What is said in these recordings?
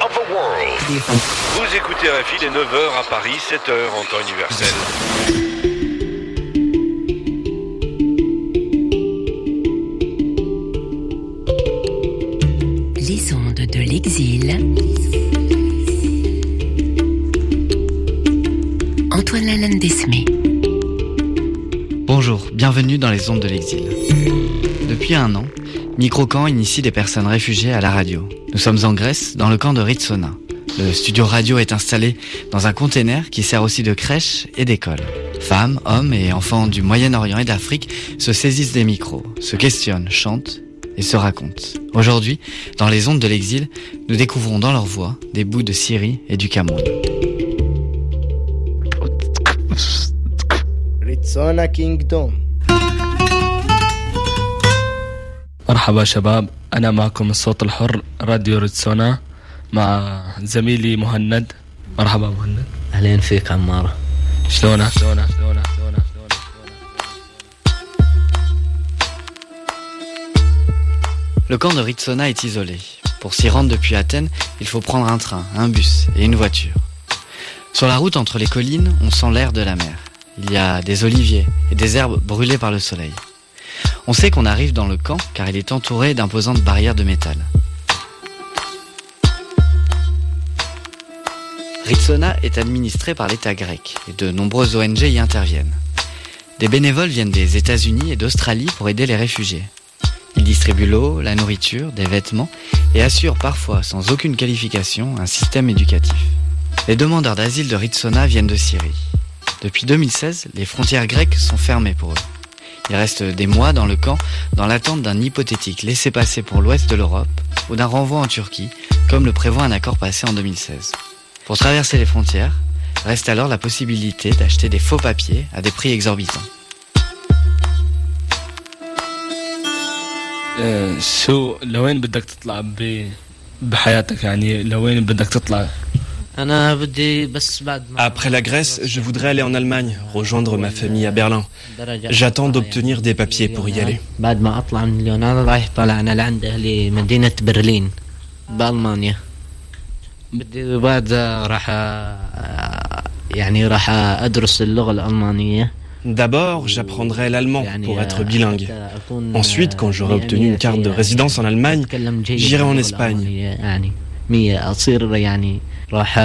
of the world. Vous écoutez un fil est 9h à Paris, 7h en temps universel. Les ondes de l'exil. Antoine Lalanne Desmé. Bonjour, bienvenue dans les ondes de l'exil. Depuis un an, Microcamp initie des personnes réfugiées à la radio. Nous sommes en Grèce, dans le camp de Ritsona. Le studio radio est installé dans un container qui sert aussi de crèche et d'école. Femmes, hommes et enfants du Moyen-Orient et d'Afrique se saisissent des micros, se questionnent, chantent et se racontent. Aujourd'hui, dans les ondes de l'exil, nous découvrons dans leur voix des bouts de Syrie et du Cameroun. ريتسونا كينجدوم مرحبا شباب أنا معكم الصوت الحر راديو ريتسونا مع زميلي مهند مرحبا مهند اهلين فيك عمارة شلونك شلونك شلونك شلونك شلونك Le camp de Ritsona est isolé. Pour s'y rendre depuis Athènes, il faut prendre un train, un bus et une voiture. Sur la route entre les collines, on sent l'air de la mer. Il y a des oliviers et des herbes brûlées par le soleil. On sait qu'on arrive dans le camp car il est entouré d'imposantes barrières de métal. Ritsona est administré par l'État grec et de nombreuses ONG y interviennent. Des bénévoles viennent des États-Unis et d'Australie pour aider les réfugiés. Ils distribuent l'eau, la nourriture, des vêtements et assurent parfois sans aucune qualification un système éducatif. Les demandeurs d'asile de Ritsona viennent de Syrie. Depuis 2016, les frontières grecques sont fermées pour eux. Ils restent des mois dans le camp dans l'attente d'un hypothétique laissez-passer pour l'ouest de l'Europe ou d'un renvoi en Turquie, comme le prévoit un accord passé en 2016. Pour traverser les frontières, reste alors la possibilité d'acheter des faux papiers à des prix exorbitants. آه، شو لوين بدك تطلع ب بحياتك يعني لوين بدك تطلع Après la Grèce, je voudrais aller en Allemagne, rejoindre ma famille à Berlin. J'attends d'obtenir des papiers pour y aller. D'abord, j'apprendrai l'allemand pour être bilingue. Ensuite, quand j'aurai obtenu une carte de résidence en Allemagne, j'irai en Espagne. الألمانية، يعني مية أصير يعني راح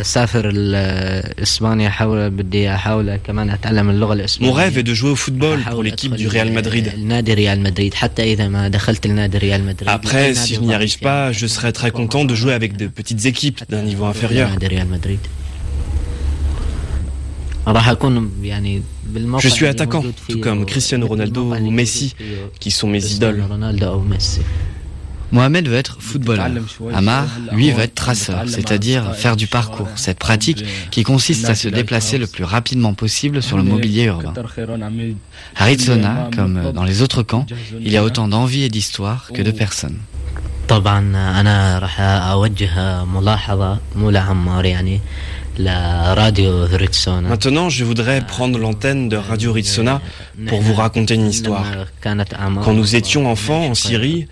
أسافر ال- إسبانيا أحاول بدي أحاول كمان أتعلم اللغة الإسبانية Mon rêve est de jouer au football pour أحاول l'équipe أدخل du Real Madrid. النادي ريال مدريد حتى إذا ما دخلت النادي ريال مدريد Après, أي si نادي je n'y ضعيف arrive يعني. pas, je serai très content de jouer avec de petites équipes d'un niveau inférieur. نادي ريال مدريد راح أكون يعني بالموقع Je suis اللي attaquant, موجود tout فيه comme Cristiano Ronaldo بالموقع اللي ou موجود Messi, فيه qui sont mes كريستيانو idoles. رونالدو أو ميسي Mohamed veut être footballeur. Amar, lui, veut être traceur, c'est-à-dire faire du parcours, cette pratique qui consiste à se déplacer le plus rapidement possible sur le mobilité urbain. À Ritsona, comme dans les autres camps, il y a autant d'envie et d'histoire que de personnes. طبعا انا راح اوجه ملاحظه مو لعمار يعني لراديو ريتسونا Maintenant, je voudrais prendre l'antenne de Radio Ritsona pour vous raconter une histoire. Quand nous étions enfants en Syrie,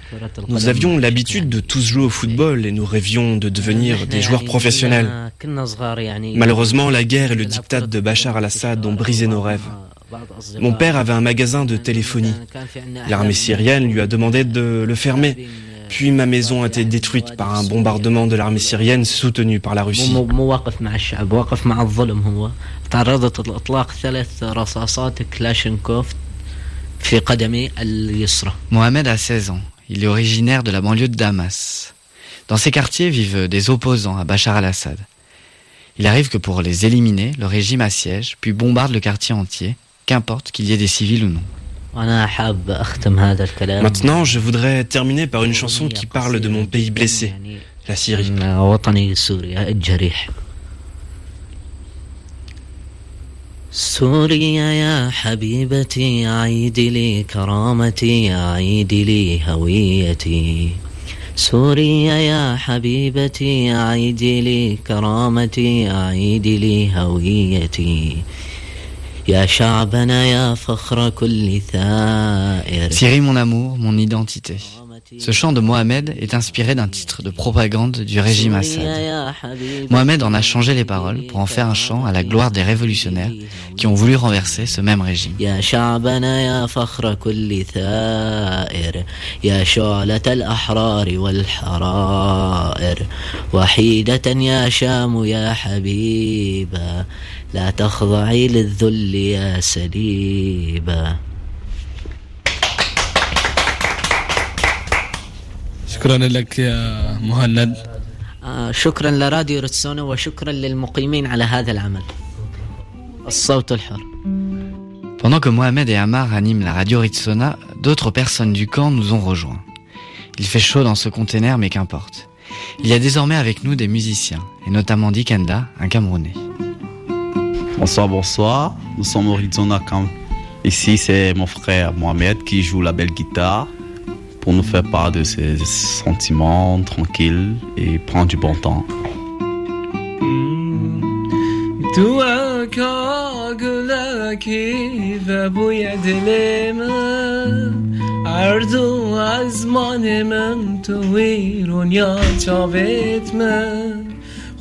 nous avions l'habitude de tous jouer au football et nous rêvions de devenir des joueurs professionnels. Malheureusement, la guerre et le diktat de Bachar al-Assad ont brisé nos rêves. Mon père avait un magasin de téléphonie. L'armée syrienne lui a demandé de le fermer. Puis ma maison a été détruite par un bombardement de l'armée syrienne soutenue par la Russie. Mohamed a 16 ans. Il est originaire de la banlieue de Damas. Dans ces quartiers vivent des opposants à Bachar al-Assad. Il arrive que pour les éliminer, le régime assiège, puis bombarde le quartier entier, qu'importe qu'il y ait des civils ou non. وأنا حاب أختم هذا الكلام. Maintenant, je voudrais terminer par une chanson qui parle de mon pays blessé, la Syrie. من وطني سوريا الجريح. سوريا يا حبيبتي عيدي لي كرامتي عيدي لي هويتي. سوريا يا حبيبتي عيدي لي كرامتي عيدي لي هويتي. Syrie, mon amour, mon identité. Ce chant de Mohamed est inspiré d'un titre de propagande du régime Assad. Mohamed en a changé les paroles pour en faire un chant à la gloire des révolutionnaires qui ont voulu renverser ce même régime. شكرا لك يا مهند شكرا لراديو رتسونا وشكرا للمقيمين على هذا العمل الصوت الحر Pendant que Mohamed et Amar animent la radio Ritsona, d'autres personnes du camp nous ont rejoints. Il fait chaud dans ce container, mais qu'importe. Il y a désormais avec nous des musiciens, et notamment Dikenda, un Camerounais. Bonsoir, bonsoir. Nous sommes au Ritsona Camp. Ici, c'est mon frère Mohamed qui joue la belle guitare pour nous faire part de ses sentiments tranquilles et prendre du bon temps. خوشک بونات بوی بلا سری من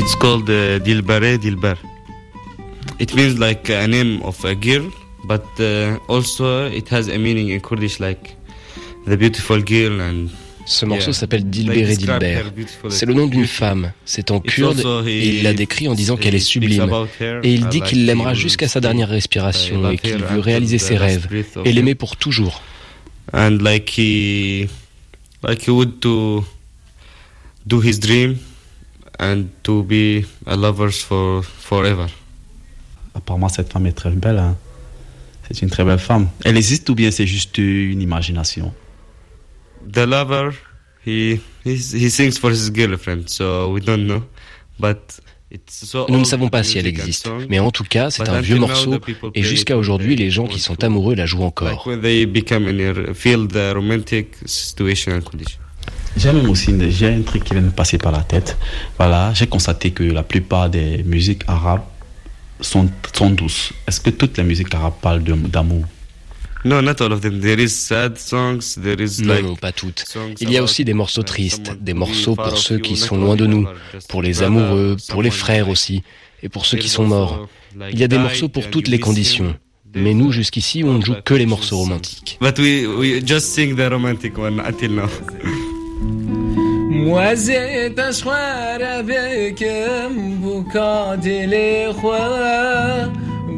It's called uh, Dilbare Dilbar. It means like a name of a girl, but uh, also it has a meaning in Kurdish like the beautiful girl and Ce morceau s'appelle Dilber et Dilber. C'est le nom d'une femme. C'est en kurde et il la décrit en disant qu'elle est sublime. Et il dit qu'il l'aimera jusqu'à sa dernière respiration et qu'il veut réaliser ses rêves et l'aimer pour toujours. And like he, like he would to do his dream and to be a lovers for forever. Apparemment, cette femme est très belle. Hein. C'est une très belle femme. Elle existe ou bien c'est juste une imagination? the lover he he sings for his girlfriend so we don't know but Nous ne savons pas si elle existe, mais en tout cas, c'est un vieux morceau et jusqu'à aujourd'hui, les gens qui sont amoureux la jouent encore. J'ai même aussi j'ai un truc qui vient me passer par la tête. Voilà, j'ai constaté que la plupart des musiques arabes sont, sont douces. Est-ce que toutes les musiques arabes parlent d'amour? Non, not all of them. There is sad songs, there is non, non, pas toutes. Il y a aussi des morceaux tristes, des morceaux pour ceux qui sont loin de nous, pour les amoureux, pour les frères aussi, et pour ceux qui sont morts. Il y a des morceaux pour toutes les conditions. Mais nous, jusqu'ici, on ne joue que les morceaux romantiques. But we, we just sing the romantic one until now. موزيت خوار بكم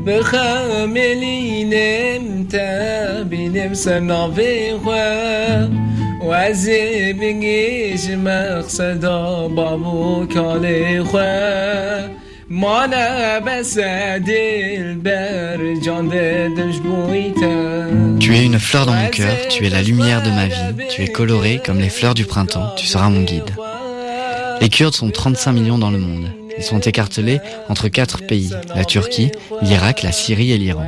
بخملینم خوا. بینم سر سنافي خوا. وزي بگیش مقصدا بابو كالي خوا. Tu es une fleur dans mon cœur, tu es la lumière de ma vie, tu es coloré comme les fleurs du printemps, tu seras mon guide. Les Kurdes sont 35 millions dans le monde. Ils sont écartelés entre quatre pays, la Turquie, l'Irak, la Syrie et l'Iran.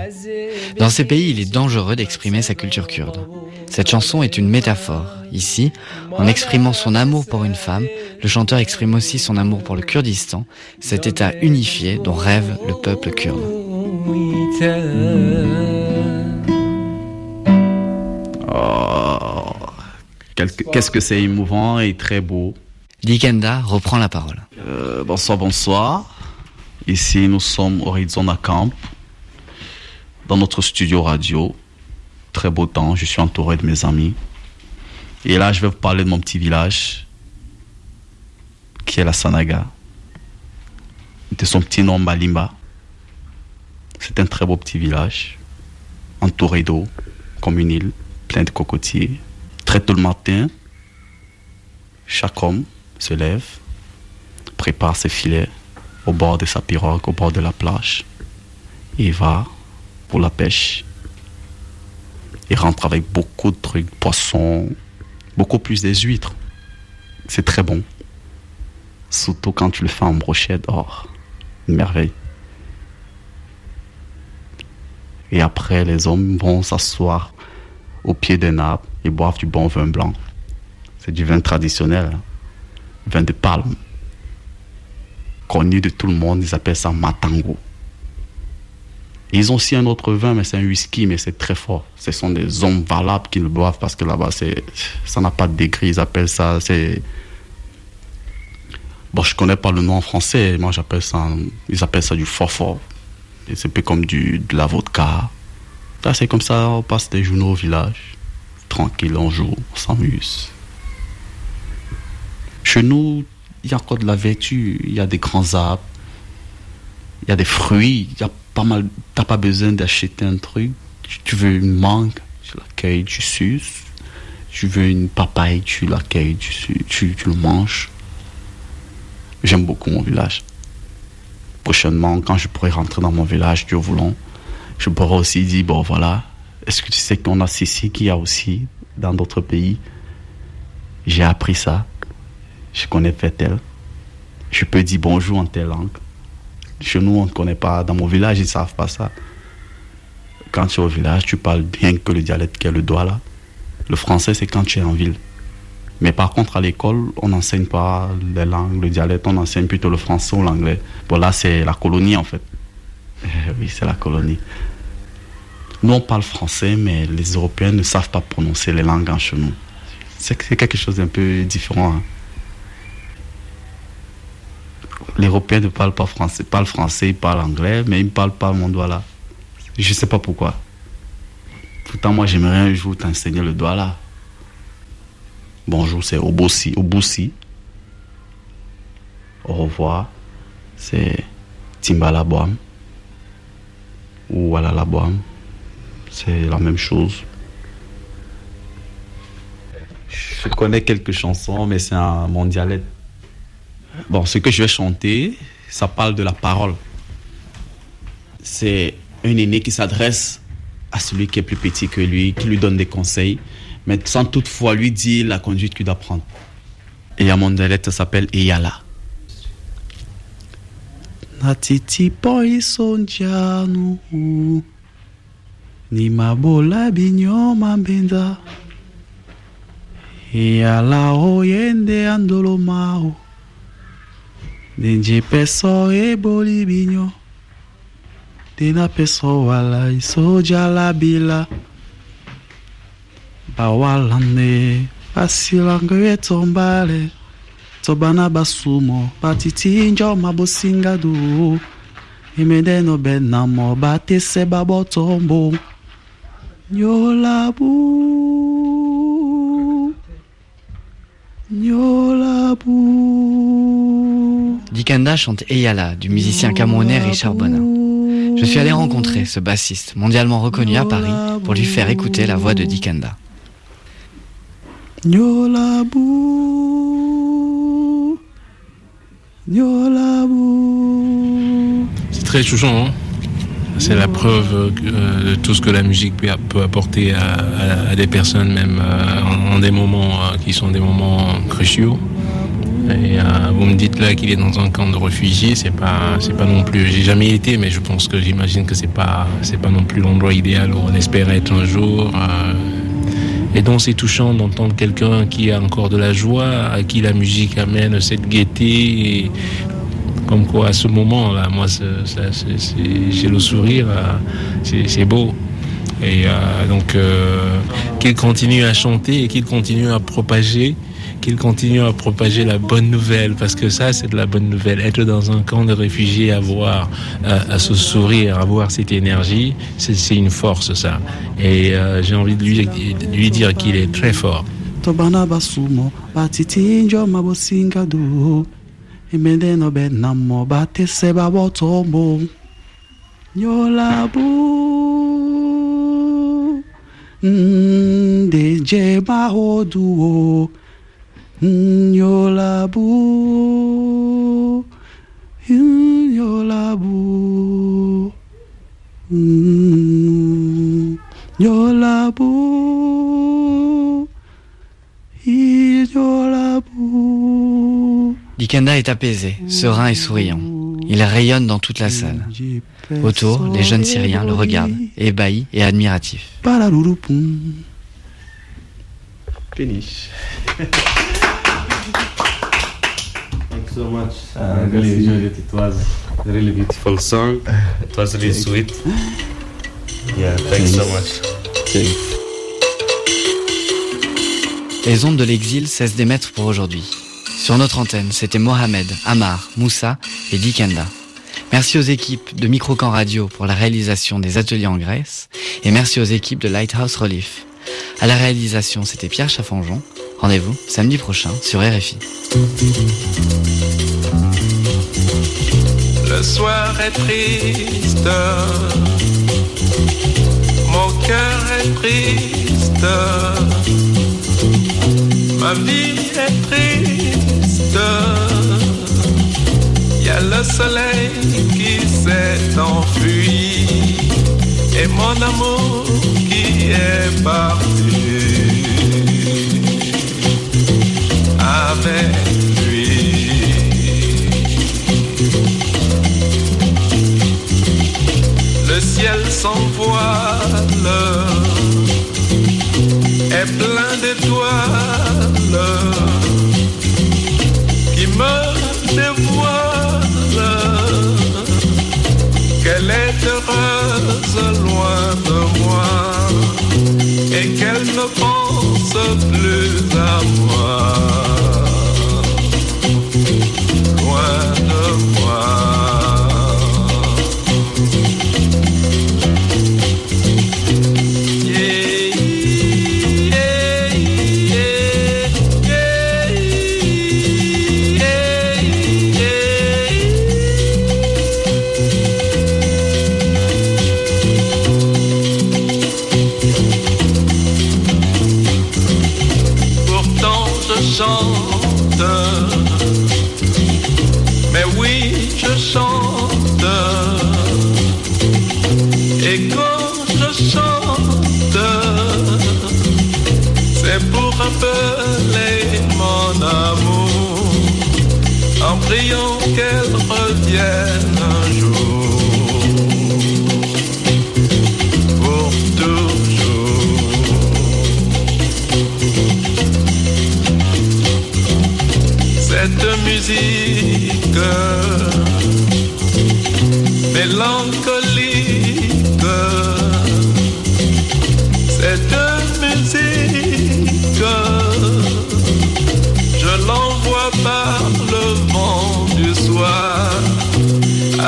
Dans ces pays, il est dangereux d'exprimer sa culture kurde. Cette chanson est une métaphore. Ici, en exprimant son amour pour une femme, le chanteur exprime aussi son amour pour le Kurdistan, cet État unifié dont rêve le peuple kurde. Oh, qu'est-ce que c'est émouvant et très beau. Dikenda reprend la parole. Euh, bonsoir, bonsoir. Ici, nous sommes au Arizona Camp, dans notre studio radio. Très beau temps, je suis entouré de mes amis. Et là, je vais vous parler de mon petit village, qui est la Sanaga, de son petit nom Malimba. C'est un très beau petit village, entouré d'eau, comme une île, plein de cocotiers. Très tôt le matin, chaque homme se lève, prépare ses filets au bord de sa pirogue, au bord de la plage. Il va pour la pêche. Il rentre avec beaucoup de trucs, poissons, beaucoup plus des huîtres. C'est très bon. Surtout quand tu le fais en brochette. Oh, une merveille. Et après, les hommes vont s'asseoir au pied d'un arbre et boivent du bon vin blanc. C'est du vin traditionnel, hein. vin de palme. Connu de tout le monde, ils appellent ça matango. Ils ont aussi un autre vin, mais c'est un whisky, mais c'est très fort. Ce sont des hommes valables qui le boivent parce que là-bas, ça n'a pas de degré. Ils appellent ça. Bon, je connais pas le nom en français. Moi, j'appelle ça, ils appellent ça du fort fort. C'est un peu comme du, de la vodka. C'est comme ça, on passe des journées au village. Tranquille, on joue, on s'amuse. Chez nous, il y a encore de la vertu. Il y a des grands arbres. Il y a des fruits. Il y a pas mal, t'as pas besoin d'acheter un truc. Tu veux une mangue, tu l'accueilles, tu suces. Tu veux une papaye, tu l'accueilles, tu, tu, tu le manges. J'aime beaucoup mon village. Prochainement, quand je pourrai rentrer dans mon village, Dieu voulant, je pourrai aussi dire, bon voilà, est-ce que tu sais qu'on a ceci qu'il y a aussi dans d'autres pays? J'ai appris ça. Je connais Fetel. Je peux dire bonjour en telle langue. Chez nous, on ne connaît pas. Dans mon village, ils ne savent pas ça. Quand tu es au village, tu parles bien que le dialecte qui est le doigt là. Le français, c'est quand tu es en ville. Mais par contre, à l'école, on n'enseigne pas les langues, le dialecte, on enseigne plutôt le français ou l'anglais. Bon, là, c'est la colonie en fait. oui, c'est la colonie. Nous, on parle français, mais les Européens ne savent pas prononcer les langues en chez nous. C'est quelque chose d'un peu différent. Hein. L'Européen ne parle pas français, parle français, il parle anglais, mais il ne parle pas mon là. Je ne sais pas pourquoi. Pourtant, moi, j'aimerais un jour t'enseigner le là. Bonjour, c'est Obosi. Au revoir, c'est Timbala Boam. Ou Alala Boam. C'est la même chose. Je connais quelques chansons, mais c'est mon dialecte. Bon, ce que je vais chanter, ça parle de la parole. C'est un aîné qui s'adresse à celui qui est plus petit que lui, qui lui donne des conseils, mais sans toutefois lui dire la conduite qu'il doit prendre. Et à mon ça s'appelle Eyala. Natiti poi sondianu ni mabola binyo mambenda Eyala oyende andolomao Ninje pessoa e bolibinho. Tena peso lá e soja la ba walane, basilangwe tombale. Tobana basumo, batiti mabusingadu imede Imedeno benamo, bate se babotombo. Nyolabu. Nyolabu. Dikanda chante Eyala du musicien camerounais Richard Bonin. Je suis allé rencontrer ce bassiste mondialement reconnu à Paris pour lui faire écouter la voix de Dikanda. C'est très touchant, hein c'est la preuve euh, de tout ce que la musique peut apporter à, des personnes, même euh, en, des moments euh, qui sont des moments cruciaux. Et vous me dites là qu'il est dans un camp de réfugiés, c'est pas, c'est pas non plus. J'ai jamais été, mais je pense que j'imagine que c'est pas, c'est pas non plus l'endroit idéal où on espère être un jour. et donc c'est touchant d'entendre quelqu'un qui a encore de la joie, à qui la musique amène cette gaieté, comme quoi, à ce moment-là, moi, j'ai le sourire, c'est beau. Et euh, donc, euh, qu'il continue à chanter et qu'il continue à propager, qu'il continue à propager la bonne nouvelle, parce que ça, c'est de la bonne nouvelle. Être dans un camp de réfugiés, avoir à se sourire, avoir cette énergie, c'est une force, ça. Et euh, j'ai envie de lui, de lui dire qu'il est très fort. O nyola bu nyola bu Mm, Yolabo. Yolabo. Dikenda est apaisé, serein et souriant. Il rayonne dans toute la salle. Autour, les jeunes Syriens le regardent, ébahis et admiratifs. Finish. So much. I really enjoyed it. It was a really beautiful song. It was really sweet. Yeah, thanks so much. Les ondes de l'exil cessent d'émettre pour aujourd'hui. Sur notre antenne, c'était Mohamed, Amar, Moussa et Dikenda. Merci aux équipes de Microcamp Radio pour la réalisation des ateliers en Grèce et merci aux équipes de Lighthouse Relief. À la réalisation, c'était Pierre Chaffanjon. Rendez-vous samedi prochain sur RFI. Le soir est triste, mon cœur est triste, ma vie est triste. Il y a le soleil qui s'est enfui et mon amour qui est parti Le ciel sans voile est plein d'étoiles qui me dévoilent qu'elle est heureuse loin de moi et qu'elle ne pense plus en priant qu'elle revienne un jour, pour toujours. Cette musique mélancolique,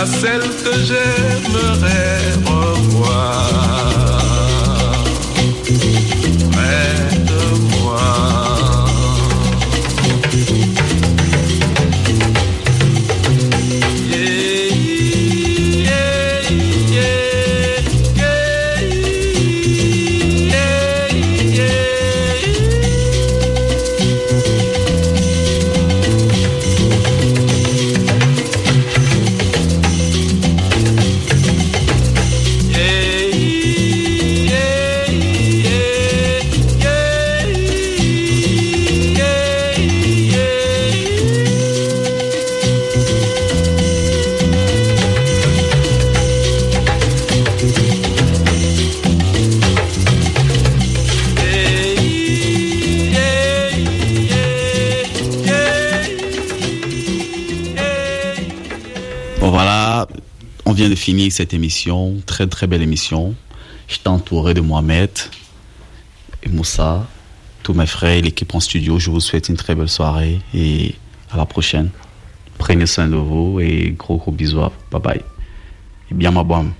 celle que j'aimerais revoir finir cette émission, très très belle émission. J'étais entouré de Mohamed et Moussa, tous mes frères et l'équipe en studio. Je vous souhaite une très belle soirée et à la prochaine. Prenez soin de vous et gros gros bisous. Bye bye. Et bien ma bonne.